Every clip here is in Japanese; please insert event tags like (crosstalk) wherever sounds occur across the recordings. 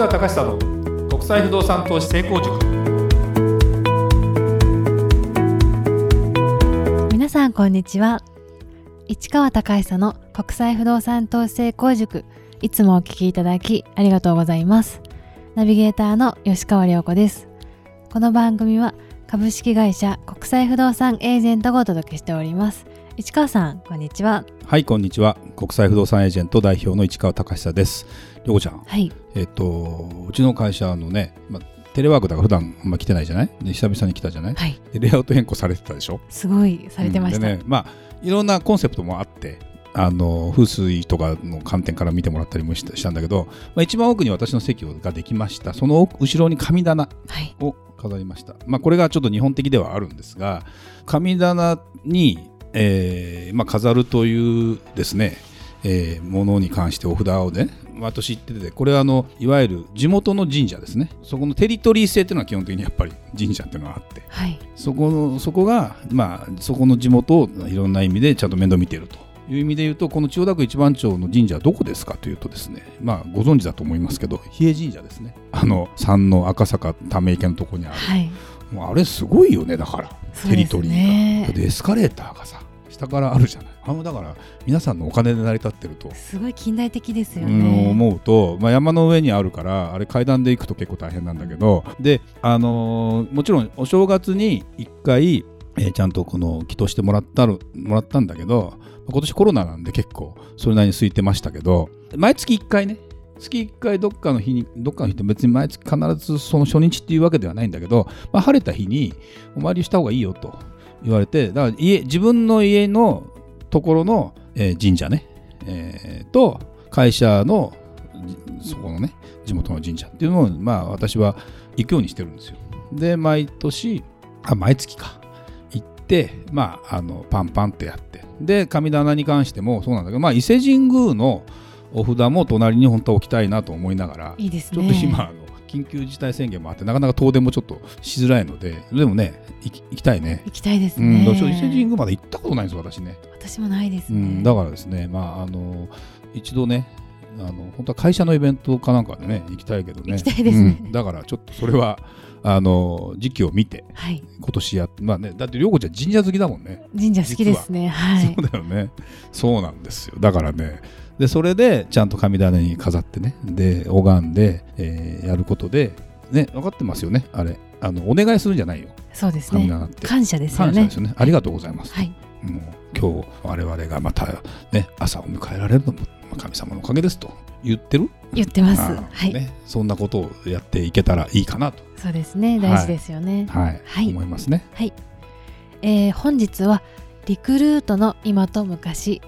川隆久の国際不動産投資成功塾。皆さんこんにちは。市川隆久の国際不動産投資成功塾。いつもお聞きいただきありがとうございます。ナビゲーターの吉川良子です。この番組は株式会社国際不動産エージェントがお届けしております。市川さんこんにちは。はいこんにちは。国際不動産エージェント代表の市川隆久です。りょうちゃん。はい。えっとうちの会社のね、まあ、テレワークだから普段あんま来てないじゃない？で久々に来たじゃない？はい。でレイアウト変更されてたでしょ？すごいされてました、うん。でねまあいろんなコンセプトもあってあの風水とかの観点から見てもらったりもしたんだけど、まあ、一番奥に私の席ができました。その奥後ろに神棚はい。を飾りました、まあ、これがちょっと日本的ではあるんですが神棚に、えーまあ、飾るというですね、えーものに関してお札をね私言っててこれはあのいわゆる地元の神社ですね。そこのテリトリー性っていうのは基本的にやっぱり神社っていうのはあってはい。そこのそこが、まあ、そこの地元をいろんな意味でちゃんと面倒見ているという意味で言うとこの千代田区一番町の神社はどこですかというとですねまあご存知だと思いますけど比叡神社ですね。あの山の赤坂ため池のところにある、はい。もうあれすごいよねだから、テリトリーねが。だってエスカレーターがさ下からあるじゃない。あのだから皆さんのお金で成り立ってると。すごい近代的ですようんね思うと、まあ、山の上にあるからあれ階段で行くと結構大変なんだけど。で、あのーもちろんお正月に1回、えーちゃんとこの祈祷してもらったるもらったんだけど今年コロナなんで結構それなりに空いてましたけど毎月1回ね月1回どっかの日にどっかの日って別に毎月必ずその初日っていうわけではないんだけど、まあ、晴れた日にお参りした方がいいよと言われてだから家自分の家のところの、えー神社ね、えーと会社のじそこのね地元の神社っていうのをまあ私は行くようにしてるんですよ。で毎年あ毎月か。行ってまああのパンパンってやって。で神棚に関してもそうなんだけどまあ伊勢神宮のお札も隣に本当は置きたいなと思いながらいいですちょねっと今緊急事態宣言もあってなかなか遠出もちょっとしづらいのででもね行き行きたいね。行きたいですうん、ね、どうしよう。伊勢神宮まで行ったことないんです私ね。私もないですね、うん、だからですね、まあ、あの一度ねあの本当は会社のイベントかなんかでね行きたいけどね。行きたいですね。うんだからちょっとそれはあの時期を見てはい。今年やってまあねだって涼子ちゃん神社好きだもんね、神社好きですねはい。そうだよね。そうなんですよ。だからねでそれでちゃんと神棚に飾ってね。で拝んで、えーやることでね分かってますよねあれ。あのお願いするんじゃないよ。そうですね。神棚って。感謝ですよね。感謝ですよね。ありがとうございます、はい。もう今日我々がまたね朝を迎えられるのも神様のおかげですと。言ってる？言ってます。はい、ね、そんなことをやっていけたらいいかなと、そうですね。大事ですよね。はい。はい。思いますね。はい、えー本日はリクルートの今と昔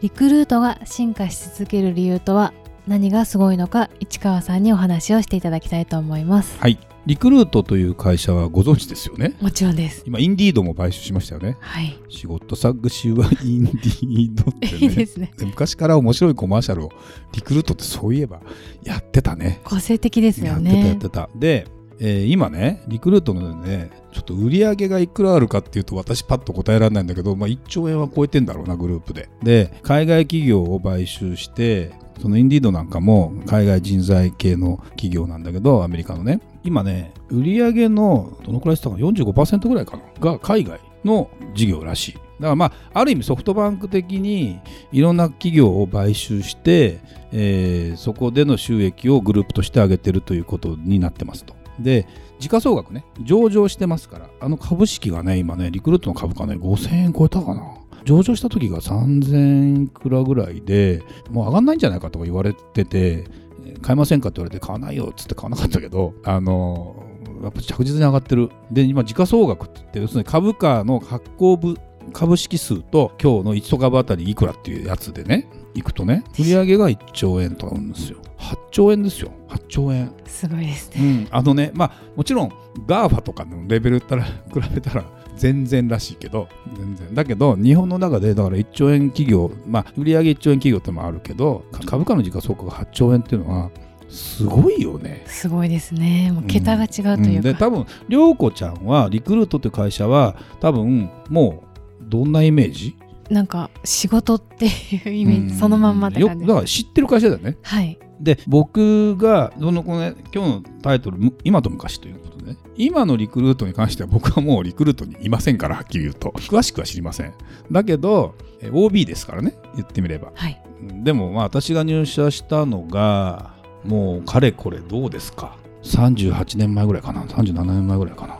リクルートが進化し続ける理由とは何がすごいのか市川さんにお話をしていただきたいと思いますはい、リクルートという会社はご存知ですよね。もちろんです今、インディードも買収しましたよね。はい仕事探しはインディードってね。(laughs) いいですねで昔から面白いコマーシャルをリクルートってそういえばやってたね。個性的ですよやってたやっねてた。で、えー今ね、リクルートのね、ちょっと売り上げがいくらあるかっていうと私パッと答えられないんだけど、まあ、1兆円は超えてんだろうな、グループで。で、海外企業を買収して、そのインディードなんかも海外人材系の企業なんだけど、アメリカのね、今ね、売り上げのどのくらいしたかな、45%ぐらいかな、が海外の事業らしい。だからまあ、ある意味ソフトバンク的にいろんな企業を買収して、えーそこでの収益をグループとして上げてるということになってますと。で、時価総額ね、上場してますから、あの株式がね、今ね、リクルートの株価ね、5000円超えたかな。上場した時が3000いくらぐらいで、もう上がんないんじゃないかとか言われてて、えー買いませんかって言われて買わないよっつって買わなかったけど、あのーやっぱ着実に上がってる。で、今、時価総額って言って、要するに株価の発行部株式数と今日の1株当たりいくらっていうやつでね、いくとね、売上げが1兆円とかうんですよ。8兆円ですよ。8兆円。すごいですね。うん、あのね、まあ、もちろん GAFA とかのレベルったら比べたら全然らしいけど、全然。だけど、日本の中で、だから1兆円企業、まあ、売上1兆円企業ってのもあるけど、株価の時価総額が8兆円っていうのは、すごいよね。すごいですね。もう桁が違うというか、で多分涼子ちゃんはリクルートという会社は多分もうどんなイメージ？なんか仕事っていうイメージ、うん。そのまんまだから知ってる会社だよね。はいで僕がそのこの、ね、今日のタイトル「今と昔」ということでね今のリクルートに関しては僕はもうリクルートにいませんからはっきり言うと。詳しくは知りません。だけど OB ですからね言ってみれば、はい、でもまあ私が入社したのがもうかれこれどうですか？38年前ぐらいかな。37年前ぐらいかな。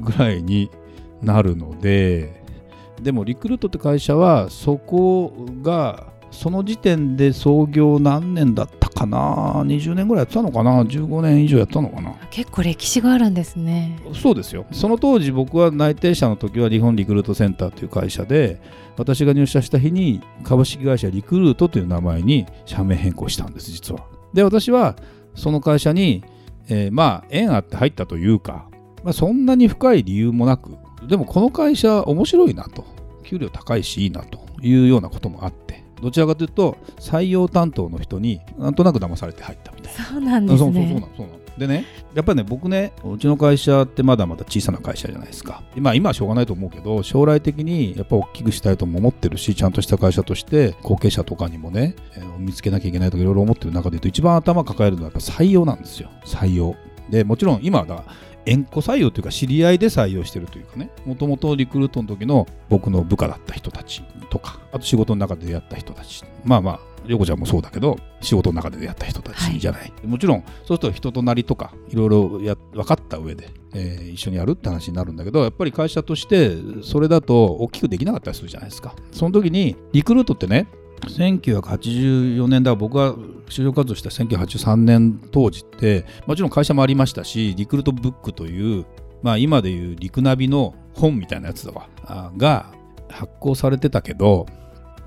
ぐらいになるのででもリクルートって会社はそこがその時点で創業何年だったかな20年ぐらいやってたのかな15年以上やったのかな。結構歴史があるんですね。そうですよ。その当時僕は内定者の時は日本リクルートセンターという会社で私が入社した日に株式会社リクルートという名前に社名変更したんです実は。で私はその会社に、えー、まあ縁あって入ったというか、まあ、そんなに深い理由もなくでもこの会社面白いなと。給料高いしいいなというようなこともあってどちらかというと採用担当の人になんとなく騙されて入ったみたいな。そうなんですね。そうそうそうなんでねやっぱりね僕ねうちの会社ってまだまだ小さな会社じゃないですか。まあ今はしょうがないと思うけど将来的にやっぱ大きくしたいとも思ってるしちゃんとした会社として後継者とかにもね、えー、見つけなきゃいけないとかいろいろ思ってる中で言うと一番頭抱えるのはやっぱ採用なんですよ。採用。でもちろん今はだ縁故採用というか知り合いで採用してるというかね。もともとリクルートの時の僕の部下だった人たちとかあと仕事の中で出会った人たち。まあまあ横ちゃんもそうだけど仕事の中で出会った人たちじゃない、はい、もちろんそうすると人となりとかいろいろや分かった上で、えー、一緒にやるって話になるんだけどやっぱり会社としてそれだと大きくできなかったりするじゃないですか。その時にリクルートってね1984年だ僕が就職活動した1983年当時ってもちろん会社もありましたしリクルートブックという、まあ、今でいうリクナビの本みたいなやつだわが発行されてたけど、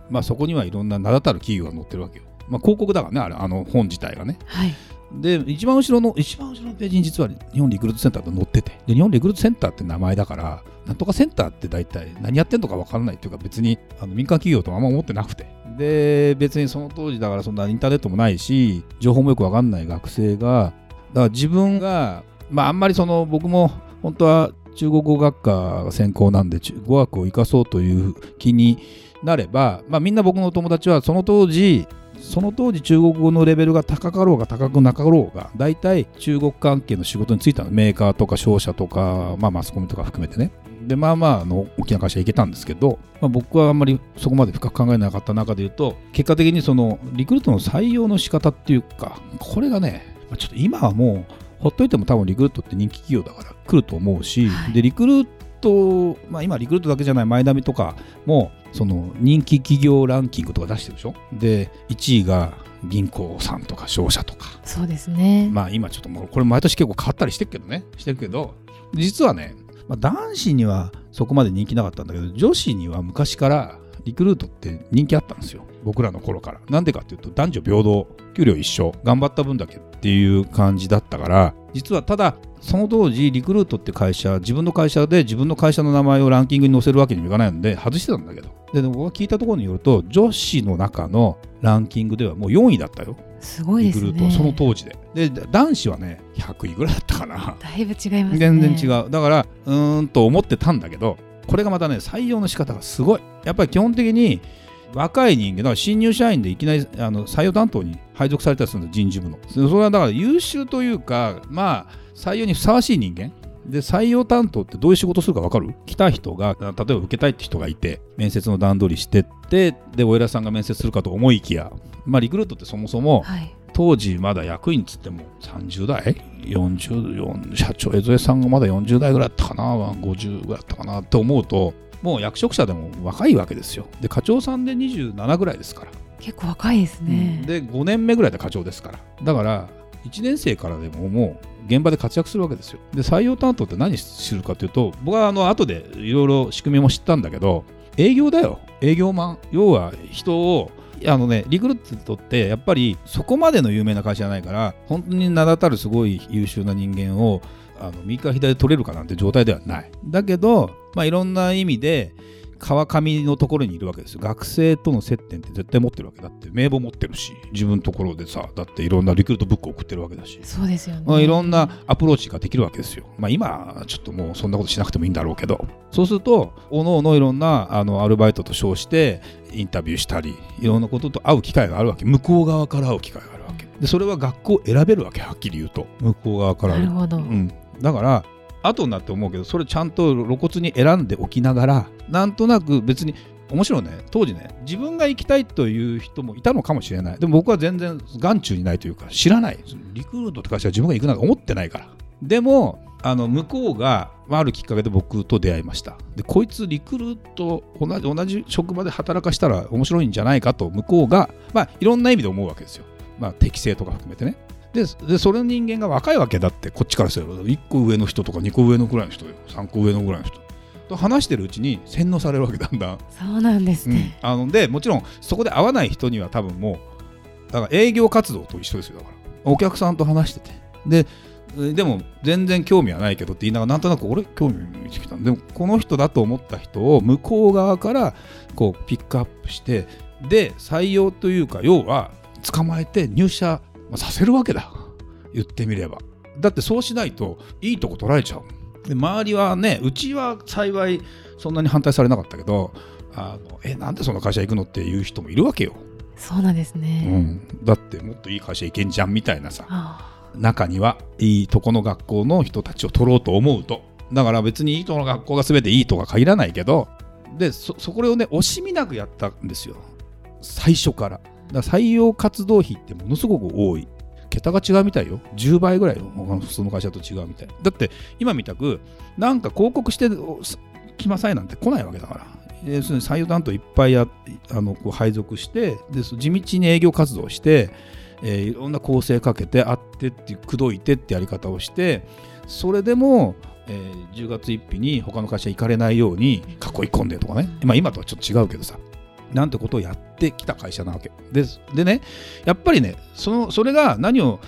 まあ、そこにはいろんな名だたる企業が載ってるわけよ、まあ、広告だからねあれあの本自体がね、はい、で一番後ろの一番後ろのページに実は日本リクルートセンターと載ってて。で日本リクルートセンターって名前だからなんとかセンターって大体何やってんのか分からないっていうか別にあの民間企業とあんま思ってなくて。で別にその当時だからそんなインターネットもないし情報もよく分かんない学生がだから自分がまああんまりその僕も本当は中国語学科が専攻なんで語学を生かそうという気になれば、まあ、みんな僕の友達はその当時その当時中国語のレベルが高かろうが高くなかろうが大体中国関係の仕事に就いたのメーカーとか商社とか、まあ、マスコミとか含めてね。でまあまあの大きな会社行けたんですけど、まあ、僕はあんまりそこまで深く考えなかった中で言うと結果的にそのリクルートの採用の仕方っていうかこれがねちょっと今はもうほっといても多分リクルートって人気企業だから来ると思うし、はい、でリクルート、まあ、今リクルートだけじゃないマイナビとかもその人気企業ランキングとか出してるでしょ？で1位が銀行さんとか商社とか。そうですね。まあ今ちょっともうこれ毎年結構変わったりしてるけどね。してるけど実はねまあ、男子にはそこまで人気なかったんだけど女子には昔からリクルートって人気あったんですよ。僕らの頃から。なんでかっていうと男女平等給料一緒頑張った分だけっていう感じだったから実はただその当時リクルートって会社自分の会社で自分の会社の名前をランキングに載せるわけにもいかないので外してたんだけど。で僕が聞いたところによると女子の中のランキングではもう4位だったよ。すごいですね。リクルートその当時で。で男子はね100位ぐらいだったかな。だいぶ違いますね。全然違う。だからうーんと思ってたんだけどこれがまたね採用の仕方がすごいやっぱり基本的に若い人間だから新入社員でいきなりあの採用担当に配属されたりするんです人事部の。それはだから優秀というかまあ採用にふさわしい人間。で採用担当ってどういう仕事するか分かる？来た人が例えば受けたいって人がいて面接の段取りしてってでお偉さんが面接するかと思いきや。まあリクルートってそもそも、はい、当時まだ役員っつっても30代40社長江添さんがまだ40代ぐらいだったかな？50ぐらいだったかな？って思うともう役職者でも若いわけですよ。で課長さんで27ぐらいですから。結構若いですね、うん、で5年目ぐらいで課長ですから。だから1年生からでももう現場で活躍するわけですよ。で採用担当って何するかというと僕はあの後でいろいろ仕組みも知ったんだけど営業だよ。営業マン。要は人をあのね、リクルートってやっぱりそこまでの有名な会社じゃないから本当に名だたるすごい優秀な人間をあの右から左で取れるかなんて状態ではない。だけど、まあ、いろんな意味で川上のところにいるわけですよ。学生との接点って絶対持ってるわけだって。名簿持ってるし自分のところでさだっていろんなリクルートブック送ってるわけだし。そうですよね、まあ、いろんなアプローチができるわけですよ。まあ今ちょっともうそんなことしなくてもいいんだろうけど。そうするとおのおのいろんなあのアルバイトと称してインタビューしたりいろんなことと会う機会があるわけ。向こう側から会う機会があるわけ。でそれは学校を選べるわけ。はっきり言うと。向こう側から。なるほど、うん、だから後になって思うけどそれちゃんと露骨に選んでおきながらなんとなく別に面白いね。当時ね自分が行きたいという人もいたのかもしれない。でも僕は全然眼中にないというか知らない。リクルートって会社は自分が行くなんか思ってないから。でもあの向こうがあるきっかけで僕と出会いました。でこいつリクルート同じ同じ職場で働かしたら面白いんじゃないかと向こうが、まあ、いろんな意味で思うわけですよ、まあ、適性とか含めてね。ででそれの人間が若いわけだってこっちからすれば。1個上の人とか2個上のぐらいの人よ3個上のぐらいの人。と話してるうちに洗脳されるわけだんだん。そうなんですね、うん、あのでもちろんそこで会わない人には多分もうだから営業活動と一緒ですよだから。お客さんと話してて。ででも全然興味はないけどって言いながらなんとなく俺興味見てきたでもこの人だと思った人を向こう側からこうピックアップしてで採用というか要は捕まえて入社させるわけだ。言ってみれば。だってそうしないといいとこ取られちゃう。で周りはねうちは幸いそんなに反対されなかったけどあのえなんでその会社行くのっていう人もいるわけよ、そうなんですうね、ん、だってもっといい会社行けんじゃんみたいなさ。あ中にはいいとこの学校の人たちを取ろうと思うと。だから別にいいとこの学校が全ていいとは限らないけど。でそそこをね惜しみなくやったんですよ。最初からだ採用活動費ってものすごく多い。桁が違うみたいよ。10倍ぐらいよ。他の普通の会社と違うみたいだって今みたくなんか広告して来なさいなんて来ないわけだから。要するに採用担当いっぱいあのこう配属してで地道に営業活動してえーいろんな構成かけてあってって口説いてってやり方をしてそれでも、えー10月1日に他の会社行かれないように囲い込んでとかね、まあ、今とはちょっと違うけどさ。なんてことをやってきた会社なわけ。ですでねやっぱりねそのそれが何を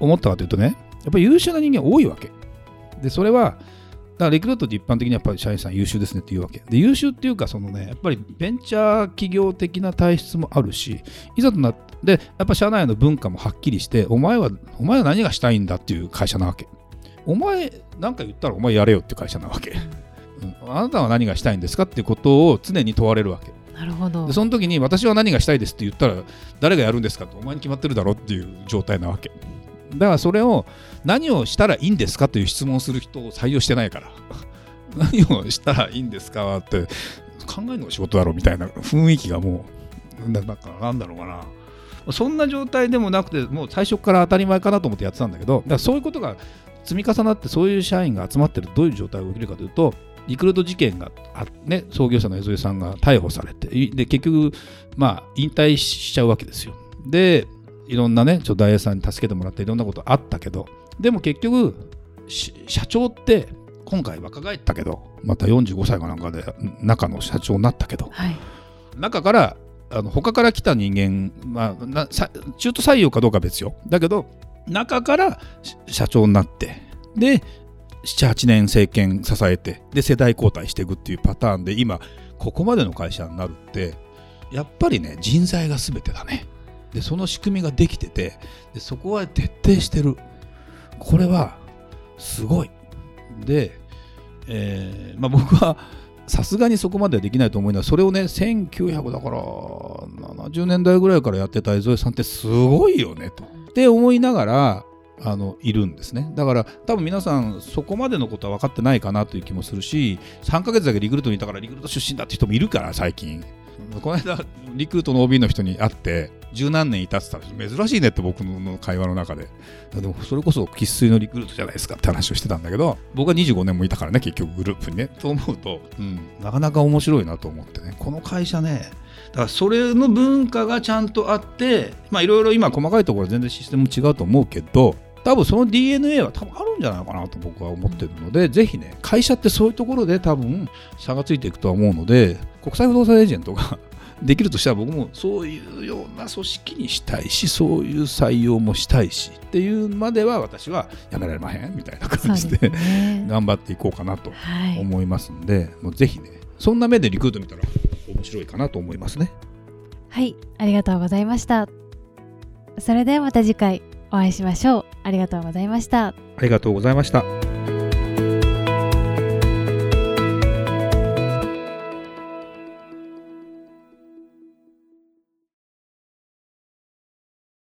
思ったかというとねやっぱり優秀な人間多いわけ。でそれはだからリクルートって一般的にやっぱり社員さん優秀ですねって言うわけ。で優秀っていうかそのねやっぱりベンチャー企業的な体質もあるしいざとなってでやっぱ社内の文化もはっきりしてお前はお前は何がしたいんだっていう会社なわけ。お前なんか言ったらお前やれよっていう会社なわけ、うん。あなたは何がしたいんですかっていうことを常に問われるわけ。なるほど。その時に私は何がしたいですって言ったら誰がやるんですかってお前に決まってるだろっていう状態なわけ。だからそれを何をしたらいいんですかという質問をする人を採用してないから。(laughs) 何をしたらいいんですかって考えるのが仕事だろうみたいな雰囲気がもうなんかなんだろうかな。そんな状態でもなくてもう最初から当たり前かなと思ってやってたんだけどだからそういうことが積み重なってそういう社員が集まってるどういう状態が起きるかというとリクルート事件があね創業者の江添さんが逮捕されていで結局まあ引退しちゃうわけですよ。でいろんなねちょ大栄さんに助けてもらっていろんなことあったけどでも結局し社長って今回若返ったけどまた45歳かなんかで中の社長になったけどはい。中からあの他から来た人間、まあ、なさ中途採用かどうかは別よ。だけど中からし社長になってで78年政権支えてで世代交代していくっていうパターンで今ここまでの会社になるってやっぱりね人材が全てだね。でその仕組みができててでそこは徹底してる。これはすごい。で、えーまあ、僕はさすがにそこまではできないと思いながらそれをね1900だから70年代ぐらいからやってた江添さんってすごいよねと。って思いながらあのいるんですね。だから多分皆さんそこまでのことは分かってないかなという気もするし3ヶ月だけリクルートにいたからリクルート出身だって人もいるから最近。この間リクルートの OB の人に会って十何年いたって言ったら珍しいねって僕の会話の中で。でもそれこそ生粋のリクルートじゃないですかって話をしてたんだけど僕は25年もいたからね結局グループにね。と思うと、うん、なかなか面白いなと思ってね。この会社ねだからそれの文化がちゃんとあってまあいろいろ今細かいところ全然システム違うと思うけど多分その DNA は多分あるんじゃないかなと僕は思ってるので、ぜひね会社ってそういうところで多分差がついていくとは思うので国際不動産エージェントが (laughs) できるとしたら僕もそういうような組織にしたいしそういう採用もしたいしっていうまでは私はやめられまへんみたいな感じでね。(laughs) 頑張っていこうかなとはい思いますんで、もうぜひねそんな目でリクルート見たら面白いかなと思いますね。はいありがとうございました。それではまた次回お会いしましょうありがとうございましたありがとうございました。